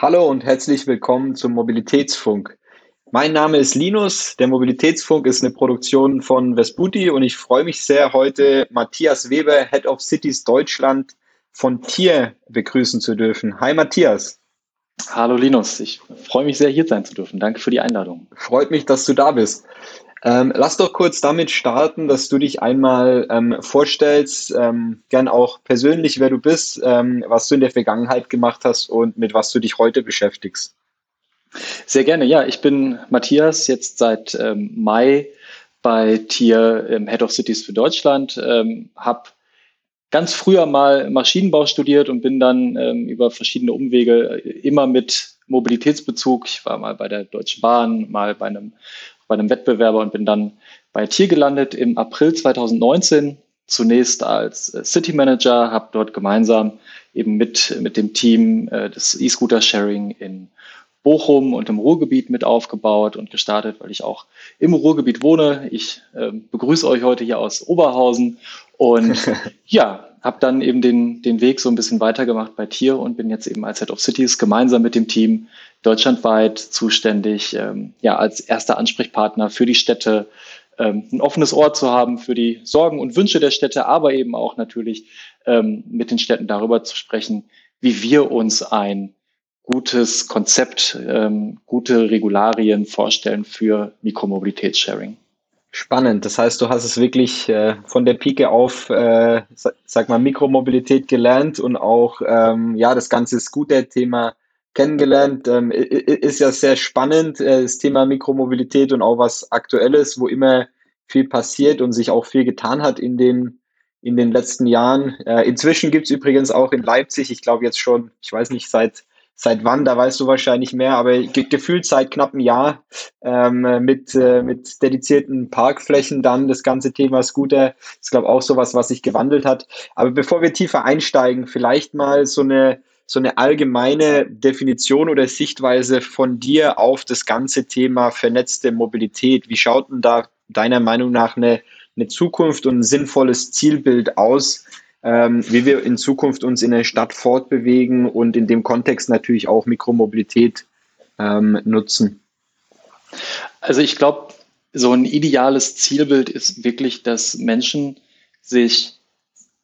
Hallo und herzlich willkommen zum Mobilitätsfunk. Mein Name ist Linus. Der Mobilitätsfunk ist eine Produktion von Vesputi und ich freue mich sehr, heute Matthias Weber, Head of Cities Deutschland von Tier begrüßen zu dürfen. Hi Matthias. Hallo Linus, ich freue mich sehr, hier sein zu dürfen. Danke für die Einladung. Freut mich, dass du da bist. Ähm, lass doch kurz damit starten, dass du dich einmal ähm, vorstellst, ähm, gern auch persönlich, wer du bist, ähm, was du in der Vergangenheit gemacht hast und mit was du dich heute beschäftigst. Sehr gerne, ja. Ich bin Matthias, jetzt seit ähm, Mai bei Tier Head of Cities für Deutschland, ähm, habe ganz früher mal Maschinenbau studiert und bin dann über verschiedene Umwege immer mit Mobilitätsbezug. Ich war mal bei der Deutschen Bahn, mal bei einem bei einem Wettbewerber und bin dann bei Tier gelandet im April 2019. Zunächst als äh, City Manager, habe dort gemeinsam eben mit, mit dem Team äh, des E-Scooter Sharing in Bochum und im Ruhrgebiet mit aufgebaut und gestartet, weil ich auch im Ruhrgebiet wohne. Ich äh, begrüße euch heute hier aus Oberhausen und ja, habe dann eben den, den Weg so ein bisschen weitergemacht bei Tier und bin jetzt eben als Head of Cities gemeinsam mit dem Team deutschlandweit zuständig, ähm, ja, als erster Ansprechpartner für die Städte, ähm, ein offenes Ohr zu haben für die Sorgen und Wünsche der Städte, aber eben auch natürlich ähm, mit den Städten darüber zu sprechen, wie wir uns ein gutes Konzept, ähm, gute Regularien vorstellen für Mikromobilitätssharing. Spannend. Das heißt, du hast es wirklich äh, von der Pike auf, äh, sag mal, Mikromobilität gelernt und auch ähm, ja das ganze Scooter-Thema kennengelernt. Ähm, ist ja sehr spannend, äh, das Thema Mikromobilität und auch was Aktuelles, wo immer viel passiert und sich auch viel getan hat in den, in den letzten Jahren. Äh, inzwischen gibt es übrigens auch in Leipzig, ich glaube jetzt schon, ich weiß nicht, seit seit wann, da weißt du wahrscheinlich mehr, aber ge gefühlt seit knapp einem Jahr ähm, mit, äh, mit dedizierten Parkflächen dann das ganze Thema Scooter ist, glaube auch sowas, was sich gewandelt hat. Aber bevor wir tiefer einsteigen, vielleicht mal so eine so eine allgemeine Definition oder Sichtweise von dir auf das ganze Thema vernetzte Mobilität. Wie schaut denn da deiner Meinung nach eine, eine Zukunft und ein sinnvolles Zielbild aus, ähm, wie wir in Zukunft uns in der Stadt fortbewegen und in dem Kontext natürlich auch Mikromobilität ähm, nutzen? Also ich glaube, so ein ideales Zielbild ist wirklich, dass Menschen sich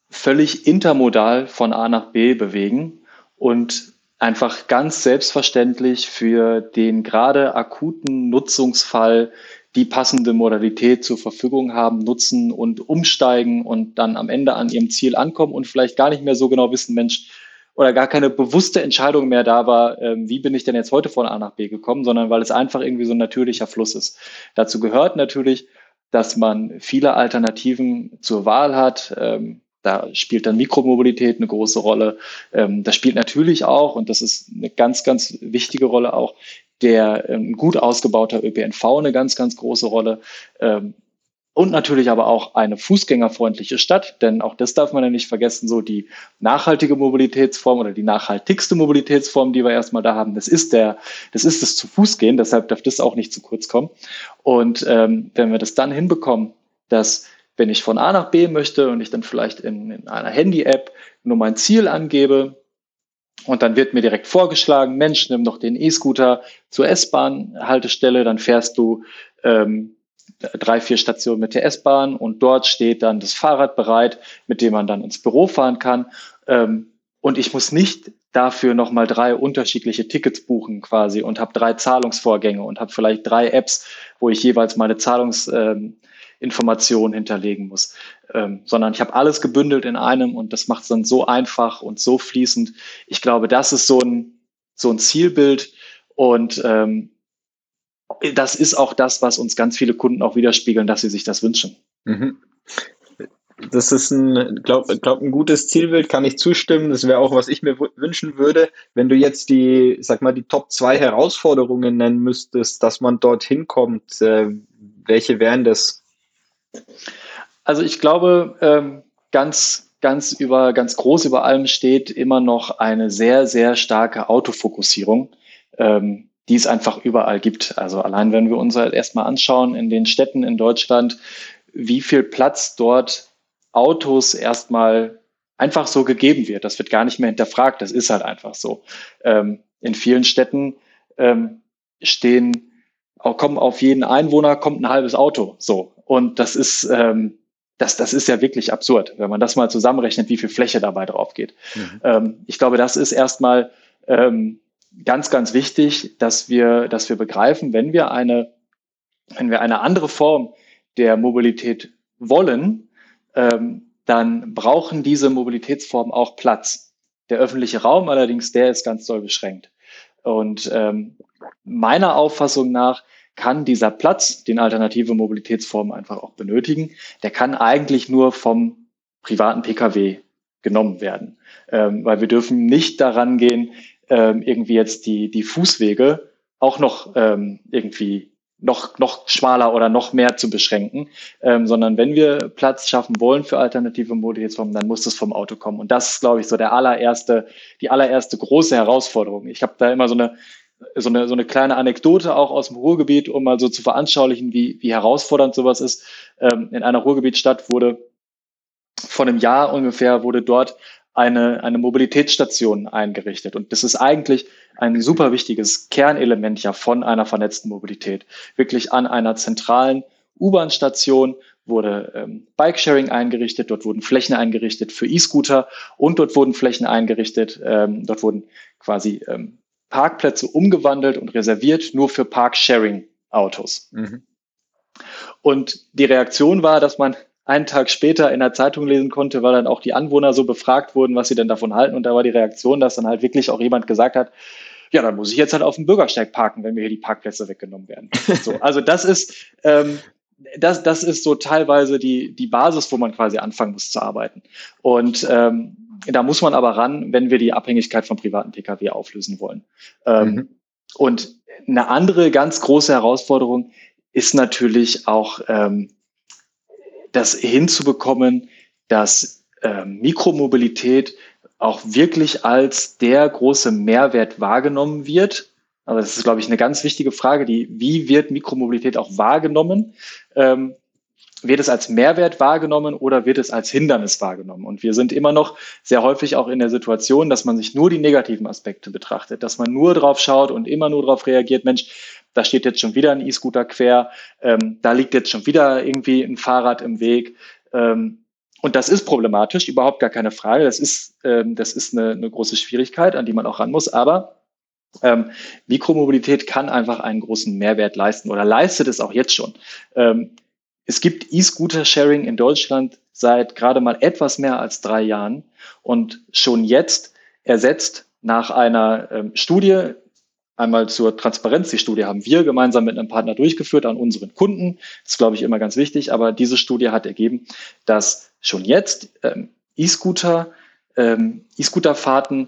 völlig intermodal von A nach B bewegen und einfach ganz selbstverständlich für den gerade akuten Nutzungsfall die passende Modalität zur Verfügung haben, nutzen und umsteigen und dann am Ende an ihrem Ziel ankommen und vielleicht gar nicht mehr so genau wissen, Mensch, oder gar keine bewusste Entscheidung mehr da war, ähm, wie bin ich denn jetzt heute von A nach B gekommen, sondern weil es einfach irgendwie so ein natürlicher Fluss ist. Dazu gehört natürlich, dass man viele Alternativen zur Wahl hat. Ähm, da spielt dann Mikromobilität eine große Rolle. Ähm, das spielt natürlich auch, und das ist eine ganz, ganz wichtige Rolle auch, der ähm, gut ausgebauter ÖPNV eine ganz, ganz große Rolle. Ähm, und natürlich aber auch eine fußgängerfreundliche Stadt, denn auch das darf man ja nicht vergessen, so die nachhaltige Mobilitätsform oder die nachhaltigste Mobilitätsform, die wir erstmal da haben, das ist der, das ist das zu Fuß gehen, deshalb darf das auch nicht zu kurz kommen. Und ähm, wenn wir das dann hinbekommen, dass wenn ich von A nach B möchte und ich dann vielleicht in, in einer Handy-App nur mein Ziel angebe, und dann wird mir direkt vorgeschlagen, Mensch, nimm doch den E-Scooter zur S-Bahn-Haltestelle, dann fährst du ähm, drei, vier Stationen mit der S-Bahn und dort steht dann das Fahrrad bereit, mit dem man dann ins Büro fahren kann. Ähm, und ich muss nicht dafür nochmal drei unterschiedliche Tickets buchen quasi und habe drei Zahlungsvorgänge und habe vielleicht drei Apps, wo ich jeweils meine Zahlungs... Ähm, Informationen hinterlegen muss, ähm, sondern ich habe alles gebündelt in einem und das macht es dann so einfach und so fließend. Ich glaube, das ist so ein, so ein Zielbild und ähm, das ist auch das, was uns ganz viele Kunden auch widerspiegeln, dass sie sich das wünschen. Mhm. Das ist ein, glaube glaub, ein gutes Zielbild, kann ich zustimmen. Das wäre auch, was ich mir wünschen würde. Wenn du jetzt die, sag mal, die Top zwei Herausforderungen nennen müsstest, dass man dorthin kommt, äh, welche wären das? Also ich glaube, ähm, ganz, ganz über, ganz groß über allem steht immer noch eine sehr, sehr starke Autofokussierung, ähm, die es einfach überall gibt. Also allein wenn wir uns halt erstmal anschauen in den Städten in Deutschland, wie viel Platz dort Autos erstmal einfach so gegeben wird. Das wird gar nicht mehr hinterfragt. Das ist halt einfach so. Ähm, in vielen Städten stehen, kommen auf jeden Einwohner kommt ein halbes Auto. So. Und das ist, ähm, das, das ist ja wirklich absurd, wenn man das mal zusammenrechnet, wie viel Fläche dabei drauf geht. Mhm. Ähm, ich glaube, das ist erstmal ähm, ganz, ganz wichtig, dass wir, dass wir begreifen, wenn wir eine, wenn wir eine andere Form der Mobilität wollen, ähm, dann brauchen diese Mobilitätsformen auch Platz. Der öffentliche Raum allerdings, der ist ganz doll beschränkt. Und ähm, meiner Auffassung nach kann dieser Platz, den alternative Mobilitätsformen einfach auch benötigen, der kann eigentlich nur vom privaten Pkw genommen werden. Ähm, weil wir dürfen nicht daran gehen, ähm, irgendwie jetzt die, die Fußwege auch noch ähm, irgendwie noch, noch schmaler oder noch mehr zu beschränken, ähm, sondern wenn wir Platz schaffen wollen für alternative Mobilitätsformen, dann muss das vom Auto kommen. Und das ist, glaube ich, so der allererste, die allererste große Herausforderung. Ich habe da immer so eine, so eine, so eine kleine Anekdote auch aus dem Ruhrgebiet, um mal so zu veranschaulichen, wie, wie herausfordernd sowas ist. Ähm, in einer Ruhrgebietstadt wurde vor einem Jahr ungefähr wurde dort eine, eine Mobilitätsstation eingerichtet. Und das ist eigentlich ein super wichtiges Kernelement ja von einer vernetzten Mobilität. Wirklich an einer zentralen U-Bahn-Station wurde ähm, Bikesharing eingerichtet, dort wurden Flächen eingerichtet für E-Scooter und dort wurden Flächen eingerichtet, ähm, dort wurden quasi ähm, Parkplätze umgewandelt und reserviert nur für Parksharing-Autos. Mhm. Und die Reaktion war, dass man einen Tag später in der Zeitung lesen konnte, weil dann auch die Anwohner so befragt wurden, was sie denn davon halten. Und da war die Reaktion, dass dann halt wirklich auch jemand gesagt hat, ja, dann muss ich jetzt halt auf dem Bürgersteig parken, wenn mir hier die Parkplätze weggenommen werden. So, also das ist, ähm, das, das ist so teilweise die, die Basis, wo man quasi anfangen muss zu arbeiten. Und ähm, da muss man aber ran, wenn wir die Abhängigkeit vom privaten Pkw auflösen wollen. Ähm, mhm. Und eine andere ganz große Herausforderung ist natürlich auch ähm, das hinzubekommen, dass äh, Mikromobilität auch wirklich als der große Mehrwert wahrgenommen wird. Also das ist, glaube ich, eine ganz wichtige Frage, die, wie wird Mikromobilität auch wahrgenommen? Ähm, wird es als Mehrwert wahrgenommen oder wird es als Hindernis wahrgenommen? Und wir sind immer noch sehr häufig auch in der Situation, dass man sich nur die negativen Aspekte betrachtet, dass man nur drauf schaut und immer nur darauf reagiert, Mensch, da steht jetzt schon wieder ein E-Scooter quer, ähm, da liegt jetzt schon wieder irgendwie ein Fahrrad im Weg. Ähm, und das ist problematisch, überhaupt gar keine Frage. Das ist, ähm, das ist eine, eine große Schwierigkeit, an die man auch ran muss. Aber ähm, Mikromobilität kann einfach einen großen Mehrwert leisten oder leistet es auch jetzt schon. Ähm, es gibt E-Scooter-Sharing in Deutschland seit gerade mal etwas mehr als drei Jahren und schon jetzt ersetzt nach einer ähm, Studie, Einmal zur Transparenz. Die Studie haben wir gemeinsam mit einem Partner durchgeführt an unseren Kunden. Das ist, glaube ich, immer ganz wichtig. Aber diese Studie hat ergeben, dass schon jetzt ähm, E-Scooter, ähm, E-Scooter-Fahrten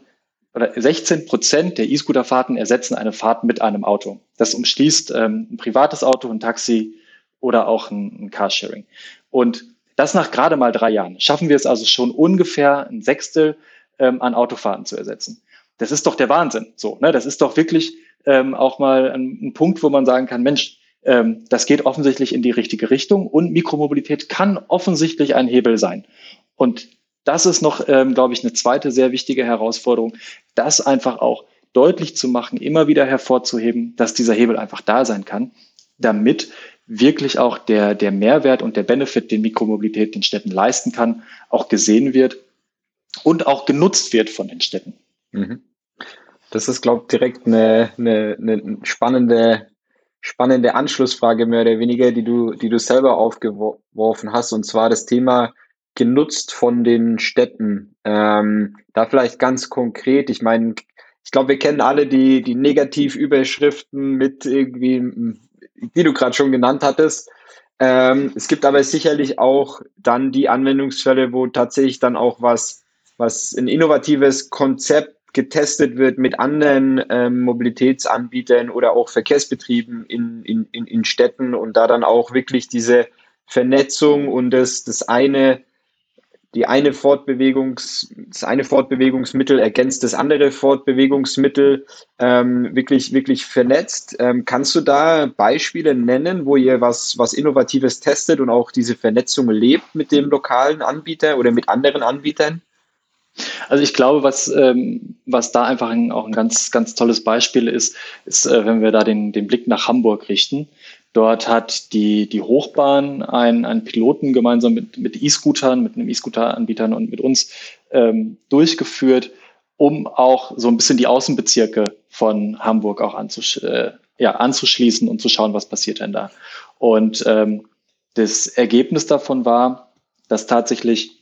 oder 16 Prozent der E-Scooter-Fahrten ersetzen eine Fahrt mit einem Auto. Das umschließt ähm, ein privates Auto, ein Taxi oder auch ein, ein Carsharing. Und das nach gerade mal drei Jahren. Schaffen wir es also schon ungefähr ein Sechstel ähm, an Autofahrten zu ersetzen. Das ist doch der Wahnsinn. So, ne? Das ist doch wirklich ähm, auch mal ein, ein, Punkt, wo man sagen kann, Mensch, ähm, das geht offensichtlich in die richtige Richtung und Mikromobilität kann offensichtlich ein Hebel sein. Und das ist noch, ähm, glaube ich, eine zweite sehr wichtige Herausforderung, das einfach auch deutlich zu machen, immer wieder hervorzuheben, dass dieser Hebel einfach da sein kann, damit wirklich auch der, der Mehrwert und der Benefit, den Mikromobilität den Städten leisten kann, auch gesehen wird und auch genutzt wird von den Städten. Mhm. Das ist, glaube ich, direkt eine, eine, eine spannende, spannende Anschlussfrage mehr oder weniger, die du, die du selber aufgeworfen hast, und zwar das Thema genutzt von den Städten. Ähm, da vielleicht ganz konkret, ich meine, ich glaube, wir kennen alle die, die Negativüberschriften mit irgendwie, die du gerade schon genannt hattest. Ähm, es gibt aber sicherlich auch dann die Anwendungsfälle, wo tatsächlich dann auch was, was ein innovatives Konzept getestet wird mit anderen ähm, Mobilitätsanbietern oder auch Verkehrsbetrieben in, in, in, Städten und da dann auch wirklich diese Vernetzung und das, das eine, die eine Fortbewegungs, das eine Fortbewegungsmittel ergänzt das andere Fortbewegungsmittel ähm, wirklich, wirklich vernetzt. Ähm, kannst du da Beispiele nennen, wo ihr was, was Innovatives testet und auch diese Vernetzung lebt mit dem lokalen Anbieter oder mit anderen Anbietern? Also ich glaube, was, ähm, was da einfach ein, auch ein ganz, ganz tolles Beispiel ist, ist, äh, wenn wir da den, den Blick nach Hamburg richten. Dort hat die, die Hochbahn einen, einen Piloten gemeinsam mit, mit E-Scootern, mit einem E-Scooter-Anbietern und mit uns ähm, durchgeführt, um auch so ein bisschen die Außenbezirke von Hamburg auch anzusch äh, ja, anzuschließen und zu schauen, was passiert denn da. Und ähm, das Ergebnis davon war, dass tatsächlich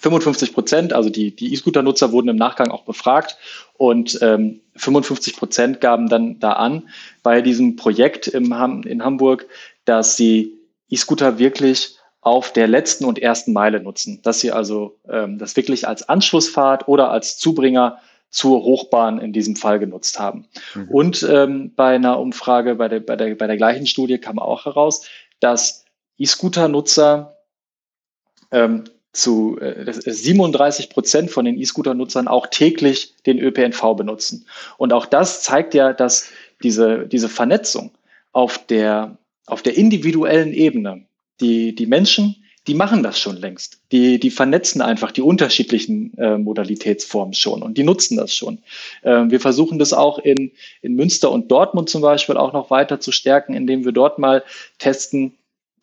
55 Prozent, also die, die E-Scooter-Nutzer wurden im Nachgang auch befragt und ähm, 55 Prozent gaben dann da an bei diesem Projekt im in Hamburg, dass sie E-Scooter wirklich auf der letzten und ersten Meile nutzen, dass sie also ähm, das wirklich als Anschlussfahrt oder als Zubringer zur Hochbahn in diesem Fall genutzt haben. Mhm. Und ähm, bei einer Umfrage bei der, bei, der, bei der gleichen Studie kam auch heraus, dass E-Scooter-Nutzer ähm, zu äh, 37 Prozent von den E-Scooter-Nutzern auch täglich den ÖPNV benutzen. Und auch das zeigt ja, dass diese, diese Vernetzung auf der, auf der individuellen Ebene, die, die Menschen, die machen das schon längst. Die, die vernetzen einfach die unterschiedlichen äh, Modalitätsformen schon und die nutzen das schon. Äh, wir versuchen das auch in, in Münster und Dortmund zum Beispiel auch noch weiter zu stärken, indem wir dort mal testen,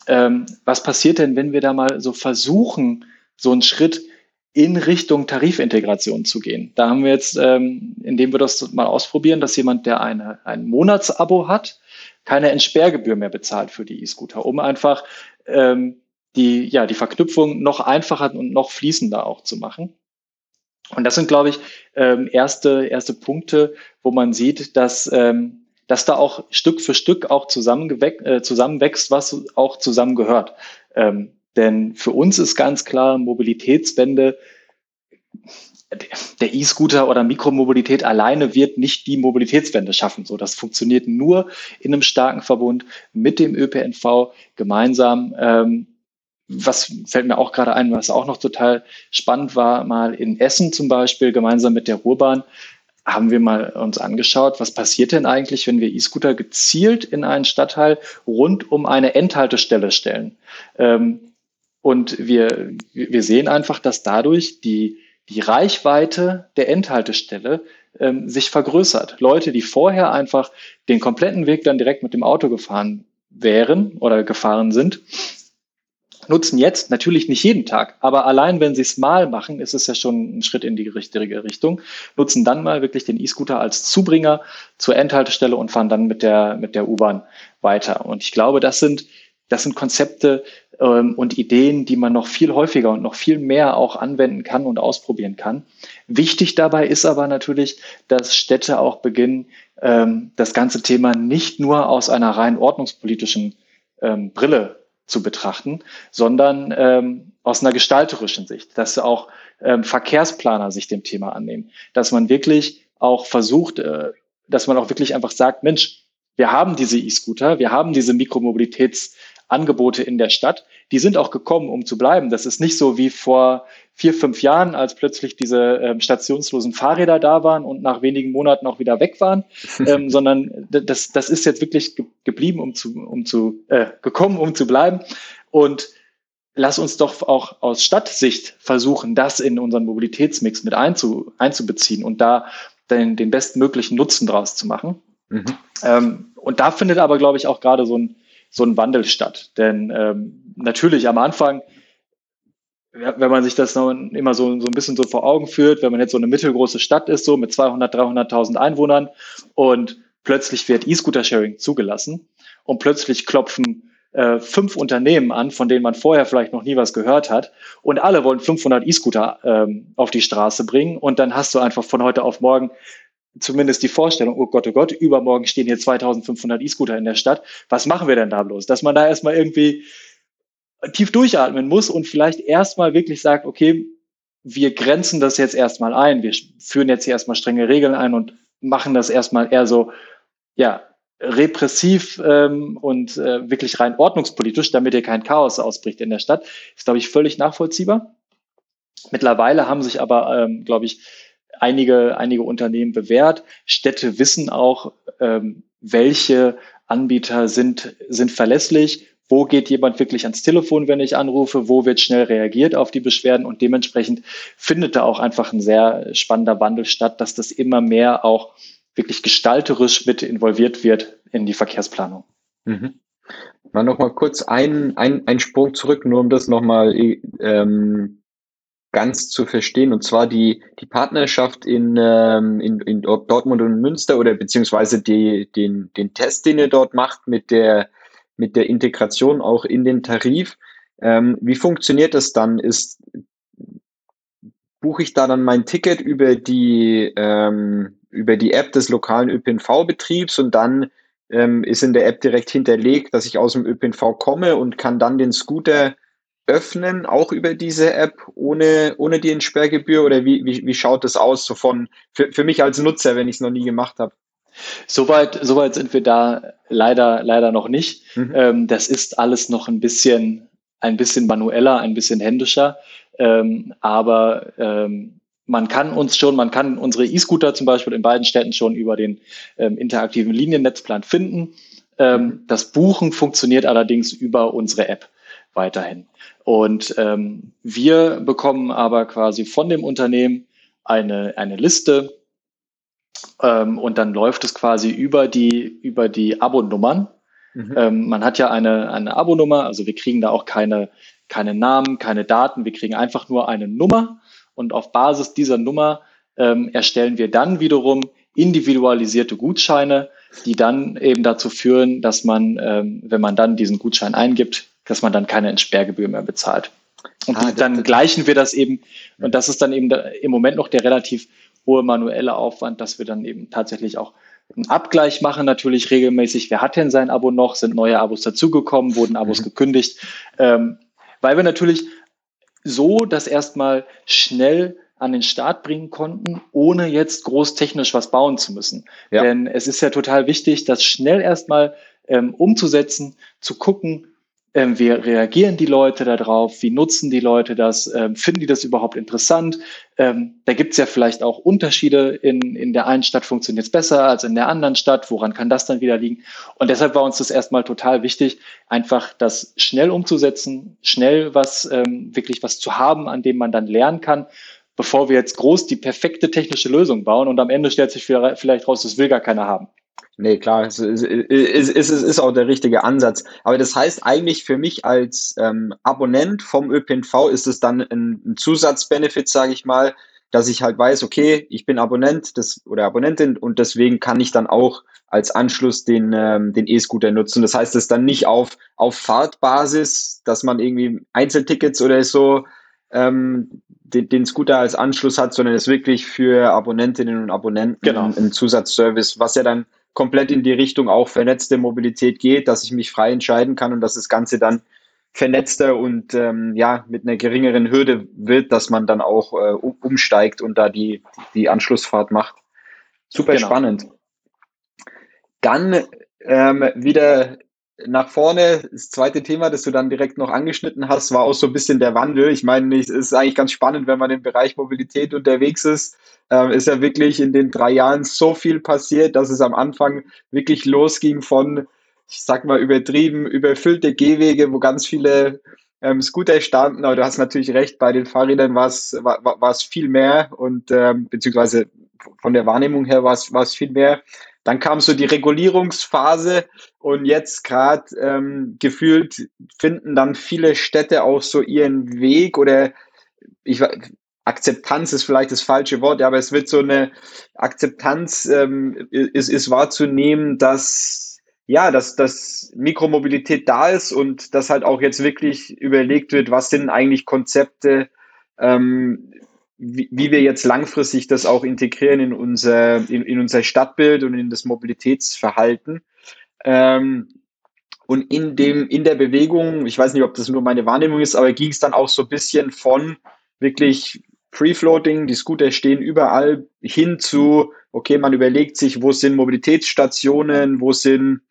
ähm, was passiert denn, wenn wir da mal so versuchen, so einen Schritt in Richtung Tarifintegration zu gehen. Da haben wir jetzt, ähm, indem wir das mal ausprobieren, dass jemand, der eine, ein Monatsabo hat, keine Entsperrgebühr mehr bezahlt für die E-Scooter, um einfach ähm, die, ja, die Verknüpfung noch einfacher und noch fließender auch zu machen. Und das sind, glaube ich, ähm, erste, erste Punkte, wo man sieht, dass, ähm, dass da auch Stück für Stück auch äh, zusammenwächst, was auch zusammengehört. Ähm, denn für uns ist ganz klar, Mobilitätswende, der E-Scooter oder Mikromobilität alleine wird nicht die Mobilitätswende schaffen. So, das funktioniert nur in einem starken Verbund mit dem ÖPNV gemeinsam. Ähm, was fällt mir auch gerade ein, was auch noch total spannend war, mal in Essen zum Beispiel, gemeinsam mit der Ruhrbahn, haben wir mal uns angeschaut, was passiert denn eigentlich, wenn wir E-Scooter gezielt in einen Stadtteil rund um eine Endhaltestelle stellen. Ähm, und wir, wir sehen einfach, dass dadurch die, die Reichweite der Endhaltestelle ähm, sich vergrößert. Leute, die vorher einfach den kompletten Weg dann direkt mit dem Auto gefahren wären oder gefahren sind, nutzen jetzt natürlich nicht jeden Tag, aber allein wenn sie es mal machen, ist es ja schon ein Schritt in die richtige Richtung, nutzen dann mal wirklich den E-Scooter als Zubringer zur Endhaltestelle und fahren dann mit der, mit der U-Bahn weiter. Und ich glaube, das sind, das sind Konzepte, ähm, und Ideen, die man noch viel häufiger und noch viel mehr auch anwenden kann und ausprobieren kann. Wichtig dabei ist aber natürlich, dass Städte auch beginnen, ähm, das ganze Thema nicht nur aus einer rein ordnungspolitischen ähm, Brille zu betrachten, sondern ähm, aus einer gestalterischen Sicht, dass auch ähm, Verkehrsplaner sich dem Thema annehmen, dass man wirklich auch versucht, äh, dass man auch wirklich einfach sagt, Mensch, wir haben diese E-Scooter, wir haben diese Mikromobilitäts Angebote in der Stadt. Die sind auch gekommen, um zu bleiben. Das ist nicht so wie vor vier, fünf Jahren, als plötzlich diese ähm, stationslosen Fahrräder da waren und nach wenigen Monaten auch wieder weg waren, ähm, sondern das, das ist jetzt wirklich ge geblieben, um zu, um zu, äh, gekommen, um zu bleiben. Und lass uns doch auch aus Stadtsicht versuchen, das in unseren Mobilitätsmix mit einzu, einzubeziehen und da den, den bestmöglichen Nutzen draus zu machen. Mhm. Ähm, und da findet aber, glaube ich, auch gerade so ein, so ein Wandel statt. Denn ähm, natürlich am Anfang, wenn man sich das noch immer so, so ein bisschen so vor Augen führt, wenn man jetzt so eine mittelgroße Stadt ist, so mit 200, 300.000 Einwohnern und plötzlich wird E-Scooter-Sharing zugelassen und plötzlich klopfen äh, fünf Unternehmen an, von denen man vorher vielleicht noch nie was gehört hat und alle wollen 500 E-Scooter ähm, auf die Straße bringen und dann hast du einfach von heute auf morgen zumindest die Vorstellung, oh Gott, oh Gott, übermorgen stehen hier 2500 E-Scooter in der Stadt. Was machen wir denn da bloß? Dass man da erstmal irgendwie tief durchatmen muss und vielleicht erstmal wirklich sagt, okay, wir grenzen das jetzt erstmal ein. Wir führen jetzt hier erstmal strenge Regeln ein und machen das erstmal eher so, ja, repressiv ähm, und äh, wirklich rein ordnungspolitisch, damit hier kein Chaos ausbricht in der Stadt. Ist, glaube ich, völlig nachvollziehbar. Mittlerweile haben sich aber, ähm, glaube ich, einige, einige Unternehmen bewährt. Städte wissen auch, ähm, welche Anbieter sind, sind verlässlich, wo geht jemand wirklich ans Telefon, wenn ich anrufe, wo wird schnell reagiert auf die Beschwerden und dementsprechend findet da auch einfach ein sehr spannender Wandel statt, dass das immer mehr auch wirklich gestalterisch mit involviert wird in die Verkehrsplanung. Mhm. Mal nochmal kurz ein, ein, ein Sprung zurück, nur um das nochmal ähm, ganz zu verstehen, und zwar die, die Partnerschaft in, ähm, in, in Dortmund und Münster oder beziehungsweise die, den, den Test, den ihr dort macht mit der, mit der Integration auch in den Tarif. Ähm, wie funktioniert das dann? Ist, buche ich da dann mein Ticket über die, ähm, über die App des lokalen ÖPNV-Betriebs und dann ähm, ist in der App direkt hinterlegt, dass ich aus dem ÖPNV komme und kann dann den Scooter öffnen, auch über diese App, ohne, ohne die Entsperrgebühr? Oder wie, wie, wie schaut das aus, so von, für, für mich als Nutzer, wenn ich es noch nie gemacht habe? Soweit, soweit sind wir da leider, leider noch nicht. Mhm. Ähm, das ist alles noch ein bisschen, ein bisschen manueller, ein bisschen händischer. Ähm, aber ähm, man kann uns schon, man kann unsere E-Scooter zum Beispiel in beiden Städten schon über den ähm, interaktiven Liniennetzplan finden. Ähm, mhm. das Buchen funktioniert allerdings über unsere App weiterhin. Und ähm, wir bekommen aber quasi von dem Unternehmen eine, eine Liste ähm, und dann läuft es quasi über die, über die Abonummern. Mhm. Ähm, man hat ja eine, eine Abonummer, also wir kriegen da auch keine, keine Namen, keine Daten, wir kriegen einfach nur eine Nummer und auf Basis dieser Nummer ähm, erstellen wir dann wiederum individualisierte Gutscheine, die dann eben dazu führen, dass man, ähm, wenn man dann diesen Gutschein eingibt, dass man dann keine Entsperrgebühr mehr bezahlt. Und ah, dann gleichen wir das eben, und das ist dann eben im Moment noch der relativ hohe manuelle Aufwand, dass wir dann eben tatsächlich auch einen Abgleich machen, natürlich regelmäßig. Wer hat denn sein Abo noch? Sind neue Abos dazugekommen? Wurden Abos mhm. gekündigt? Ähm, weil wir natürlich so das erstmal schnell an den Start bringen konnten, ohne jetzt groß technisch was bauen zu müssen. Ja. Denn es ist ja total wichtig, das schnell erstmal ähm, umzusetzen, zu gucken, ähm, wie reagieren die Leute darauf? Wie nutzen die Leute das? Ähm, finden die das überhaupt interessant? Ähm, da gibt es ja vielleicht auch Unterschiede. In, in der einen Stadt funktioniert es besser als in der anderen Stadt. Woran kann das dann wieder liegen? Und deshalb war uns das erstmal total wichtig, einfach das schnell umzusetzen, schnell was, ähm, wirklich was zu haben, an dem man dann lernen kann bevor wir jetzt groß die perfekte technische Lösung bauen und am Ende stellt sich vielleicht raus, das will gar keiner haben. Nee, klar, es ist, es, ist, es ist auch der richtige Ansatz. Aber das heißt eigentlich für mich als ähm, Abonnent vom ÖPNV ist es dann ein, Zusatzbenefit, sage ich mal, dass ich halt weiß, okay, ich bin Abonnent des, oder Abonnentin und deswegen kann ich dann auch als Anschluss den ähm, den E-Scooter nutzen. Das heißt, es ist dann nicht auf, auf Fahrtbasis, dass man irgendwie Einzeltickets oder so ähm, den, den Scooter als Anschluss hat, sondern es ist wirklich für Abonnentinnen und Abonnenten genau. ein Zusatzservice, was ja dann komplett in die Richtung auch vernetzte Mobilität geht, dass ich mich frei entscheiden kann und dass das Ganze dann vernetzter und ähm, ja mit einer geringeren Hürde wird, dass man dann auch äh, umsteigt und da die, die Anschlussfahrt macht. Super genau. spannend. Dann ähm, wieder nach vorne, das zweite Thema, das du dann direkt noch angeschnitten hast, war auch so ein bisschen der Wandel. Ich meine, es ist eigentlich ganz spannend, wenn man im Bereich Mobilität unterwegs ist. Ähm, ist ja wirklich in den drei Jahren so viel passiert, dass es am Anfang wirklich losging von, ich sag mal, übertrieben, überfüllte Gehwege, wo ganz viele ähm, Scooter standen. Aber du hast natürlich recht, bei den Fahrrädern war es war, viel mehr und ähm, beziehungsweise von der Wahrnehmung her war es, war es viel mehr. Dann kam so die Regulierungsphase und jetzt gerade ähm, gefühlt finden dann viele Städte auch so ihren Weg oder ich Akzeptanz ist vielleicht das falsche Wort, aber es wird so eine Akzeptanz ähm, ist, ist wahrzunehmen, dass ja, dass, dass Mikromobilität da ist und dass halt auch jetzt wirklich überlegt wird, was sind eigentlich Konzepte, ähm, wie, wie wir jetzt langfristig das auch integrieren in unser, in, in unser Stadtbild und in das Mobilitätsverhalten. Ähm, und in dem, in der Bewegung, ich weiß nicht, ob das nur meine Wahrnehmung ist, aber ging es dann auch so ein bisschen von wirklich Free-Floating, die Scooter stehen überall hin zu, okay, man überlegt sich, wo sind Mobilitätsstationen, wo sind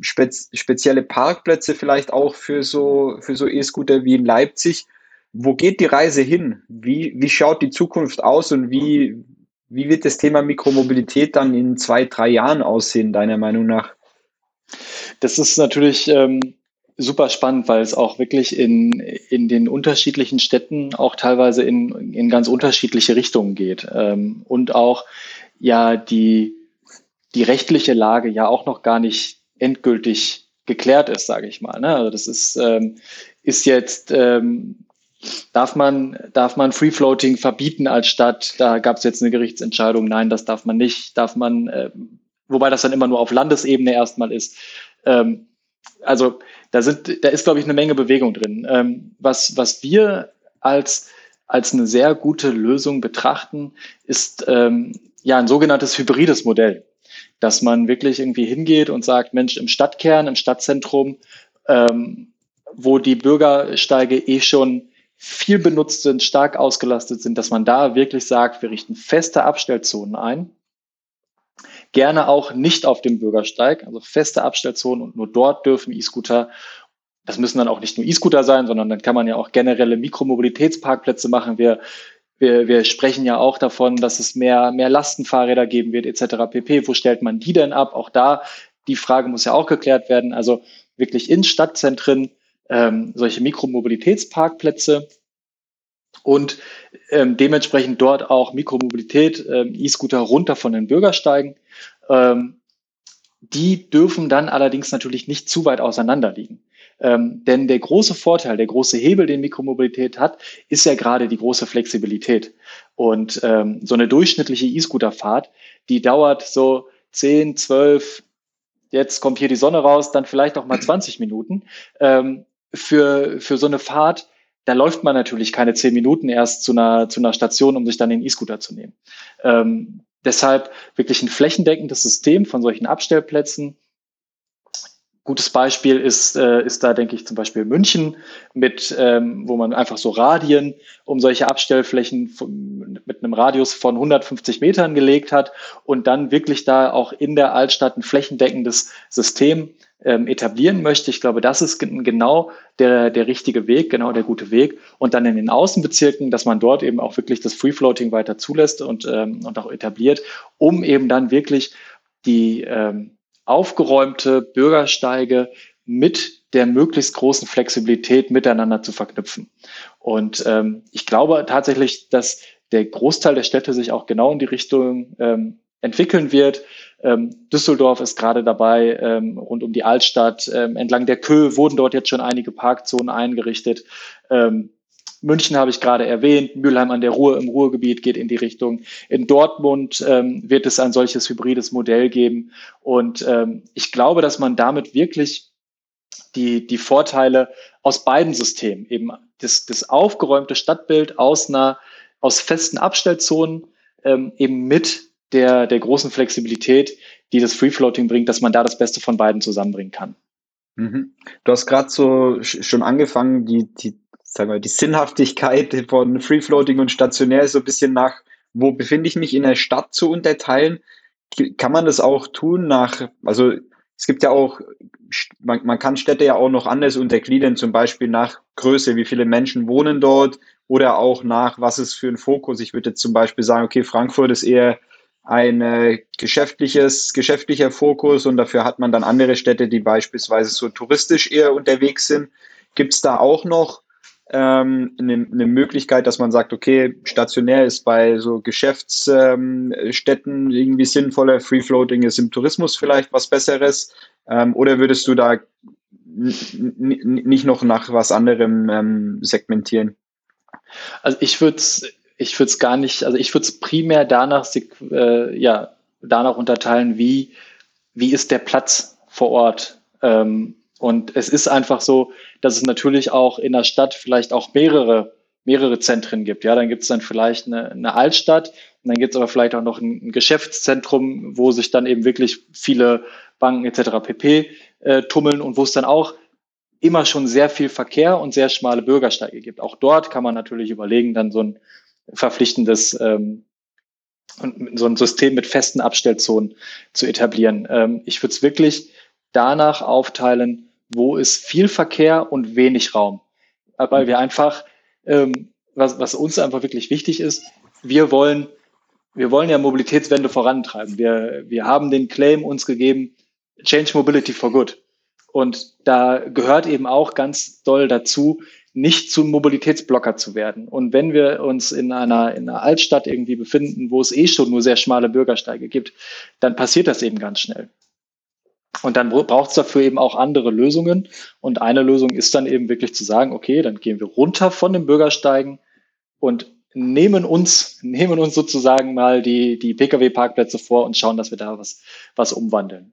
spez spezielle Parkplätze vielleicht auch für so, für so E-Scooter wie in Leipzig. Wo geht die Reise hin? Wie, wie schaut die Zukunft aus und wie, wie wird das Thema Mikromobilität dann in zwei, drei Jahren aussehen, deiner Meinung nach? Das ist natürlich ähm, super spannend, weil es auch wirklich in, in den unterschiedlichen Städten auch teilweise in, in ganz unterschiedliche Richtungen geht. Ähm, und auch ja die, die rechtliche Lage ja auch noch gar nicht endgültig geklärt ist, sage ich mal. Ne? Also das ist, ähm, ist jetzt, ähm, darf man, darf man Free Floating verbieten als Stadt? Da gab es jetzt eine Gerichtsentscheidung, nein, das darf man nicht. Darf man, äh, wobei das dann immer nur auf Landesebene erstmal ist. Ähm, also da sind, da ist, glaube ich, eine Menge Bewegung drin. Ähm, was, was wir als, als eine sehr gute Lösung betrachten, ist ähm, ja ein sogenanntes hybrides Modell dass man wirklich irgendwie hingeht und sagt, Mensch, im Stadtkern, im Stadtzentrum, ähm, wo die Bürgersteige eh schon viel benutzt sind, stark ausgelastet sind, dass man da wirklich sagt, wir richten feste Abstellzonen ein. Gerne auch nicht auf dem Bürgersteig, also feste Abstellzonen und nur dort dürfen E-Scooter das müssen dann auch nicht nur E-Scooter sein, sondern dann kann man ja auch generelle Mikromobilitätsparkplätze machen. Wir wir, wir sprechen ja auch davon, dass es mehr, mehr Lastenfahrräder geben wird, etc. pp. Wo stellt man die denn ab? Auch da, die Frage muss ja auch geklärt werden. Also wirklich in Stadtzentren ähm, solche Mikromobilitätsparkplätze und ähm, dementsprechend dort auch Mikromobilität, ähm, E-Scooter runter von den Bürgersteigen. Ähm, die dürfen dann allerdings natürlich nicht zu weit auseinander liegen. Ähm, denn der große Vorteil, der große Hebel, den Mikromobilität hat, ist ja gerade die große Flexibilität. Und ähm, so eine durchschnittliche E-Scooter-Fahrt, die dauert so 10, 12, jetzt kommt hier die Sonne raus, dann vielleicht auch mal 20 Minuten. Ähm, für, für so eine Fahrt, da läuft man natürlich keine 10 Minuten erst zu einer, zu einer Station, um sich dann den E-Scooter zu nehmen. Ähm, deshalb wirklich ein flächendeckendes System von solchen Abstellplätzen, Gutes Beispiel ist, äh, ist da, denke ich, zum Beispiel München, mit, ähm, wo man einfach so Radien um solche Abstellflächen von, mit einem Radius von 150 Metern gelegt hat und dann wirklich da auch in der Altstadt ein flächendeckendes System ähm, etablieren möchte. Ich glaube, das ist genau der, der richtige Weg, genau der gute Weg. Und dann in den Außenbezirken, dass man dort eben auch wirklich das Free Floating weiter zulässt und, ähm, und auch etabliert, um eben dann wirklich die, ähm, aufgeräumte Bürgersteige mit der möglichst großen Flexibilität miteinander zu verknüpfen. Und ähm, ich glaube tatsächlich, dass der Großteil der Städte sich auch genau in die Richtung ähm, entwickeln wird. Ähm, Düsseldorf ist gerade dabei, ähm, rund um die Altstadt, ähm, entlang der Kö wurden dort jetzt schon einige Parkzonen eingerichtet. Ähm, München habe ich gerade erwähnt, Mülheim an der Ruhr im Ruhrgebiet geht in die Richtung. In Dortmund ähm, wird es ein solches hybrides Modell geben. Und ähm, ich glaube, dass man damit wirklich die, die Vorteile aus beiden Systemen, eben das, das aufgeräumte Stadtbild aus einer, aus festen Abstellzonen, ähm, eben mit der, der großen Flexibilität, die das Free Floating bringt, dass man da das Beste von beiden zusammenbringen kann. Mhm. Du hast gerade so schon angefangen, die, die sagen wir, die Sinnhaftigkeit von Free Floating und stationär so ein bisschen nach, wo befinde ich mich in der Stadt zu unterteilen. Kann man das auch tun nach, also es gibt ja auch, man, man kann Städte ja auch noch anders untergliedern, zum Beispiel nach Größe, wie viele Menschen wohnen dort oder auch nach, was ist für ein Fokus. Ich würde jetzt zum Beispiel sagen, okay, Frankfurt ist eher ein äh, geschäftliches, geschäftlicher Fokus und dafür hat man dann andere Städte, die beispielsweise so touristisch eher unterwegs sind. Gibt es da auch noch ähm, eine, Möglichkeit, dass man sagt, okay, stationär ist bei so Geschäftsstätten ähm, irgendwie sinnvoller, Free Floating ist im Tourismus vielleicht was Besseres, ähm, oder würdest du da nicht noch nach was anderem ähm, segmentieren? Also ich würde es ich würde gar nicht, also ich würde es primär danach, äh, ja, danach unterteilen, wie, wie ist der Platz vor Ort. Ähm, und es ist einfach so, dass es natürlich auch in der Stadt vielleicht auch mehrere, mehrere Zentren gibt. Ja, dann gibt es dann vielleicht eine, eine Altstadt und dann gibt es aber vielleicht auch noch ein, Geschäftszentrum, wo sich dann eben wirklich viele Banken etc. pp. Äh, tummeln und wo es dann auch immer schon sehr viel Verkehr und sehr schmale Bürgersteige gibt. Auch dort kann man natürlich überlegen, dann so ein verpflichtendes ähm, so ein System mit festen Abstellzonen zu etablieren. Ähm, ich würde es wirklich danach aufteilen, wo ist viel Verkehr und wenig Raum. Weil wir einfach, ähm, was, was uns einfach wirklich wichtig ist, wir wollen, wir wollen ja Mobilitätswende vorantreiben. Wir, wir haben den Claim uns gegeben, Change Mobility for Good. Und da gehört eben auch ganz doll dazu, nicht zum Mobilitätsblocker zu werden. Und wenn wir uns in einer, in einer Altstadt irgendwie befinden, wo es eh schon nur sehr schmale Bürgersteige gibt, dann passiert das eben ganz schnell. Und dann braucht es dafür eben auch andere Lösungen. Und eine Lösung ist dann eben wirklich zu sagen, okay, dann gehen wir runter von den Bürgersteigen und nehmen uns, nehmen uns sozusagen mal die, die Pkw-Parkplätze vor und schauen, dass wir da was, was umwandeln.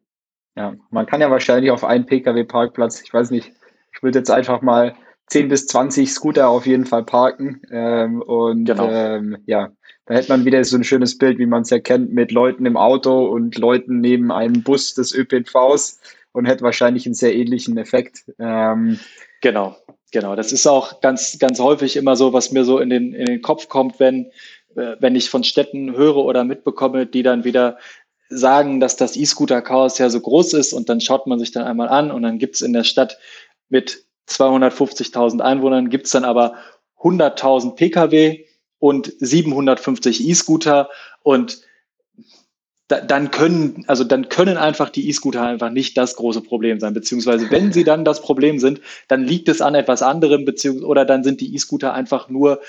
Ja, man kann ja wahrscheinlich auf einen Pkw-Parkplatz, ich weiß nicht, ich würde jetzt einfach mal 10 bis 20 Scooter auf jeden Fall parken. Ähm, und genau. ähm, ja, da hätte man wieder so ein schönes Bild, wie man es ja kennt, mit Leuten im Auto und Leuten neben einem Bus des ÖPNVs und hätte wahrscheinlich einen sehr ähnlichen Effekt. Ähm, genau, genau. Das ist auch ganz, ganz häufig immer so, was mir so in den, in den Kopf kommt, wenn, äh, wenn ich von Städten höre oder mitbekomme, die dann wieder sagen, dass das E-Scooter-Chaos ja so groß ist und dann schaut man sich dann einmal an und dann gibt es in der Stadt mit 250.000 Einwohnern gibt es dann aber 100.000 Pkw und 750 E-Scooter und da, dann können, also dann können einfach die E-Scooter einfach nicht das große Problem sein, beziehungsweise wenn sie dann das Problem sind, dann liegt es an etwas anderem, beziehungsweise oder dann sind die E-Scooter einfach nur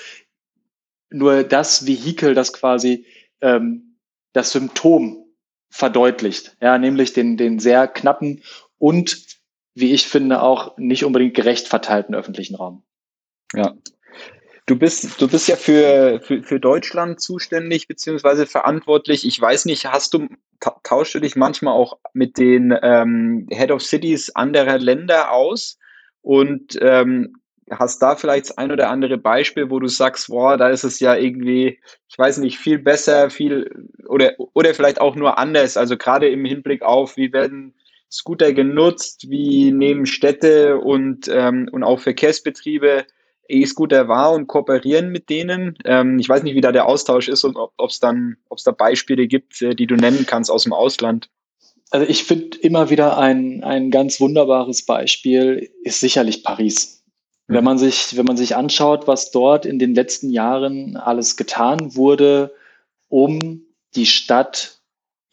nur das Vehikel, das quasi ähm, das Symptom verdeutlicht, ja, nämlich den den sehr knappen und wie ich finde, auch nicht unbedingt gerecht verteilten öffentlichen Raum. Ja. Du bist, du bist ja für, für, für Deutschland zuständig beziehungsweise verantwortlich. Ich weiß nicht, hast du, tauschst du dich manchmal auch mit den ähm, Head of Cities anderer Länder aus und ähm, hast da vielleicht das ein oder andere Beispiel, wo du sagst, boah, da ist es ja irgendwie, ich weiß nicht, viel besser, viel oder, oder vielleicht auch nur anders. Also gerade im Hinblick auf, wie werden Scooter genutzt? Wie nehmen Städte und, ähm, und auch Verkehrsbetriebe E-Scooter wahr und kooperieren mit denen? Ähm, ich weiß nicht, wie da der Austausch ist und ob es dann, ob es da Beispiele gibt, äh, die du nennen kannst aus dem Ausland. Also ich finde immer wieder ein, ein ganz wunderbares Beispiel ist sicherlich Paris. Mhm. Wenn man sich, wenn man sich anschaut, was dort in den letzten Jahren alles getan wurde, um die Stadt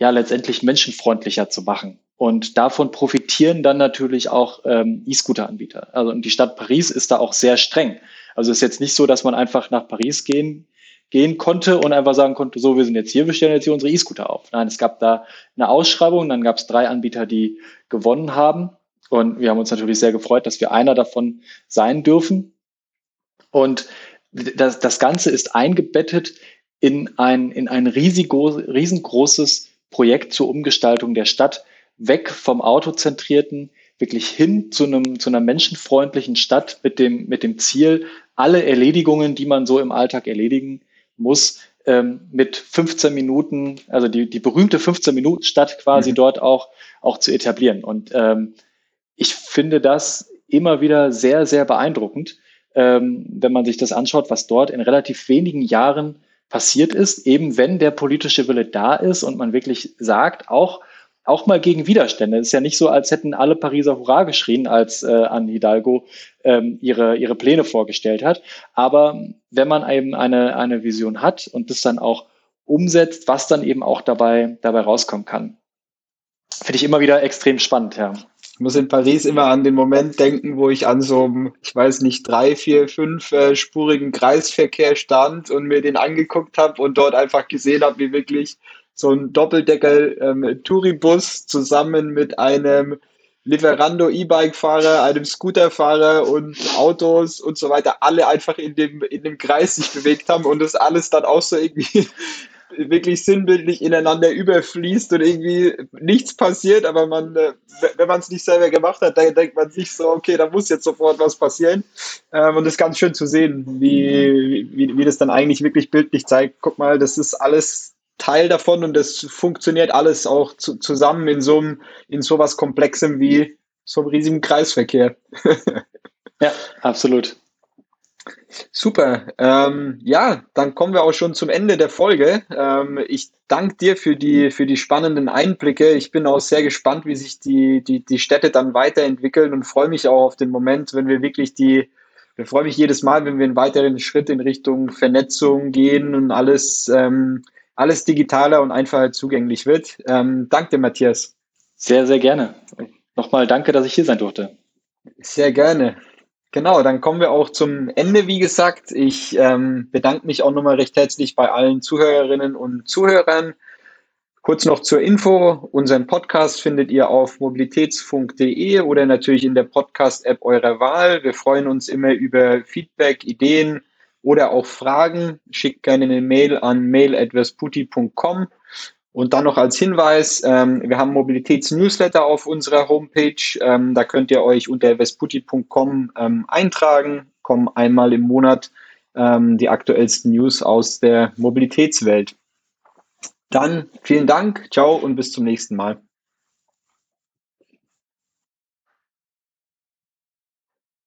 ja letztendlich menschenfreundlicher zu machen. Und davon profitieren dann natürlich auch ähm, E-Scooter-Anbieter. Also und die Stadt Paris ist da auch sehr streng. Also es ist jetzt nicht so, dass man einfach nach Paris gehen, gehen konnte und einfach sagen konnte, so, wir sind jetzt hier, wir stellen jetzt hier unsere E-Scooter auf. Nein, es gab da eine Ausschreibung, dann gab es drei Anbieter, die gewonnen haben. Und wir haben uns natürlich sehr gefreut, dass wir einer davon sein dürfen. Und das, das Ganze ist eingebettet in ein, in ein riesengroßes Projekt zur Umgestaltung der Stadt, weg vom autozentrierten, wirklich hin zu einem, zu einer menschenfreundlichen Stadt mit dem, mit dem Ziel, alle Erledigungen, die man so im Alltag erledigen muss, ähm, mit 15 Minuten, also die, die berühmte 15 Minuten Stadt quasi mhm. dort auch, auch zu etablieren. Und ähm, ich finde das immer wieder sehr, sehr beeindruckend, ähm, wenn man sich das anschaut, was dort in relativ wenigen Jahren passiert ist, eben wenn der politische Wille da ist und man wirklich sagt, auch auch mal gegen Widerstände. Es ist ja nicht so, als hätten alle Pariser Hurra geschrien, als äh, Anne Hidalgo ähm, ihre, ihre Pläne vorgestellt hat. Aber wenn man eben eine, eine Vision hat und das dann auch umsetzt, was dann eben auch dabei, dabei rauskommen kann. Finde ich immer wieder extrem spannend, ja. Ich muss in Paris immer an den Moment denken, wo ich an so einem, ich weiß nicht, drei, vier, fünf äh, spurigen Kreisverkehr stand und mir den angeguckt habe und dort einfach gesehen habe, wie wirklich so ein Doppeldecker ähm, zusammen mit einem Lieferando E-Bike-Fahrer, einem Scooter-Fahrer und Autos und so weiter, alle einfach in dem, in dem Kreis sich bewegt haben und das alles dann auch so irgendwie wirklich sinnbildlich ineinander überfließt und irgendwie nichts passiert, aber man, äh, wenn man es nicht selber gemacht hat, dann denkt man sich so, okay, da muss jetzt sofort was passieren. Ähm, und das ist ganz schön zu sehen, wie, wie, wie das dann eigentlich wirklich bildlich zeigt. Guck mal, das ist alles Teil davon und das funktioniert alles auch zu, zusammen in so einem, in so was Komplexem wie so einem riesigen Kreisverkehr. ja, absolut. Super. Ähm, ja, dann kommen wir auch schon zum Ende der Folge. Ähm, ich danke dir für die, für die spannenden Einblicke. Ich bin auch sehr gespannt, wie sich die, die, die Städte dann weiterentwickeln und freue mich auch auf den Moment, wenn wir wirklich die, wir freuen mich jedes Mal, wenn wir einen weiteren Schritt in Richtung Vernetzung gehen und alles ähm, alles digitaler und einfacher zugänglich wird. Ähm, danke dir, Matthias. Sehr, sehr gerne. nochmal danke, dass ich hier sein durfte. Sehr gerne. Genau, dann kommen wir auch zum Ende, wie gesagt. Ich ähm, bedanke mich auch nochmal recht herzlich bei allen Zuhörerinnen und Zuhörern. Kurz noch zur Info. Unseren Podcast findet ihr auf mobilitätsfunk.de oder natürlich in der Podcast-App eurer Wahl. Wir freuen uns immer über Feedback, Ideen oder auch Fragen. Schickt gerne eine Mail an mail.vesputi.com. Und dann noch als Hinweis, ähm, wir haben Mobilitätsnewsletter auf unserer Homepage. Ähm, da könnt ihr euch unter vesputi.com ähm, eintragen. Kommen einmal im Monat ähm, die aktuellsten News aus der Mobilitätswelt. Dann vielen Dank, ciao und bis zum nächsten Mal.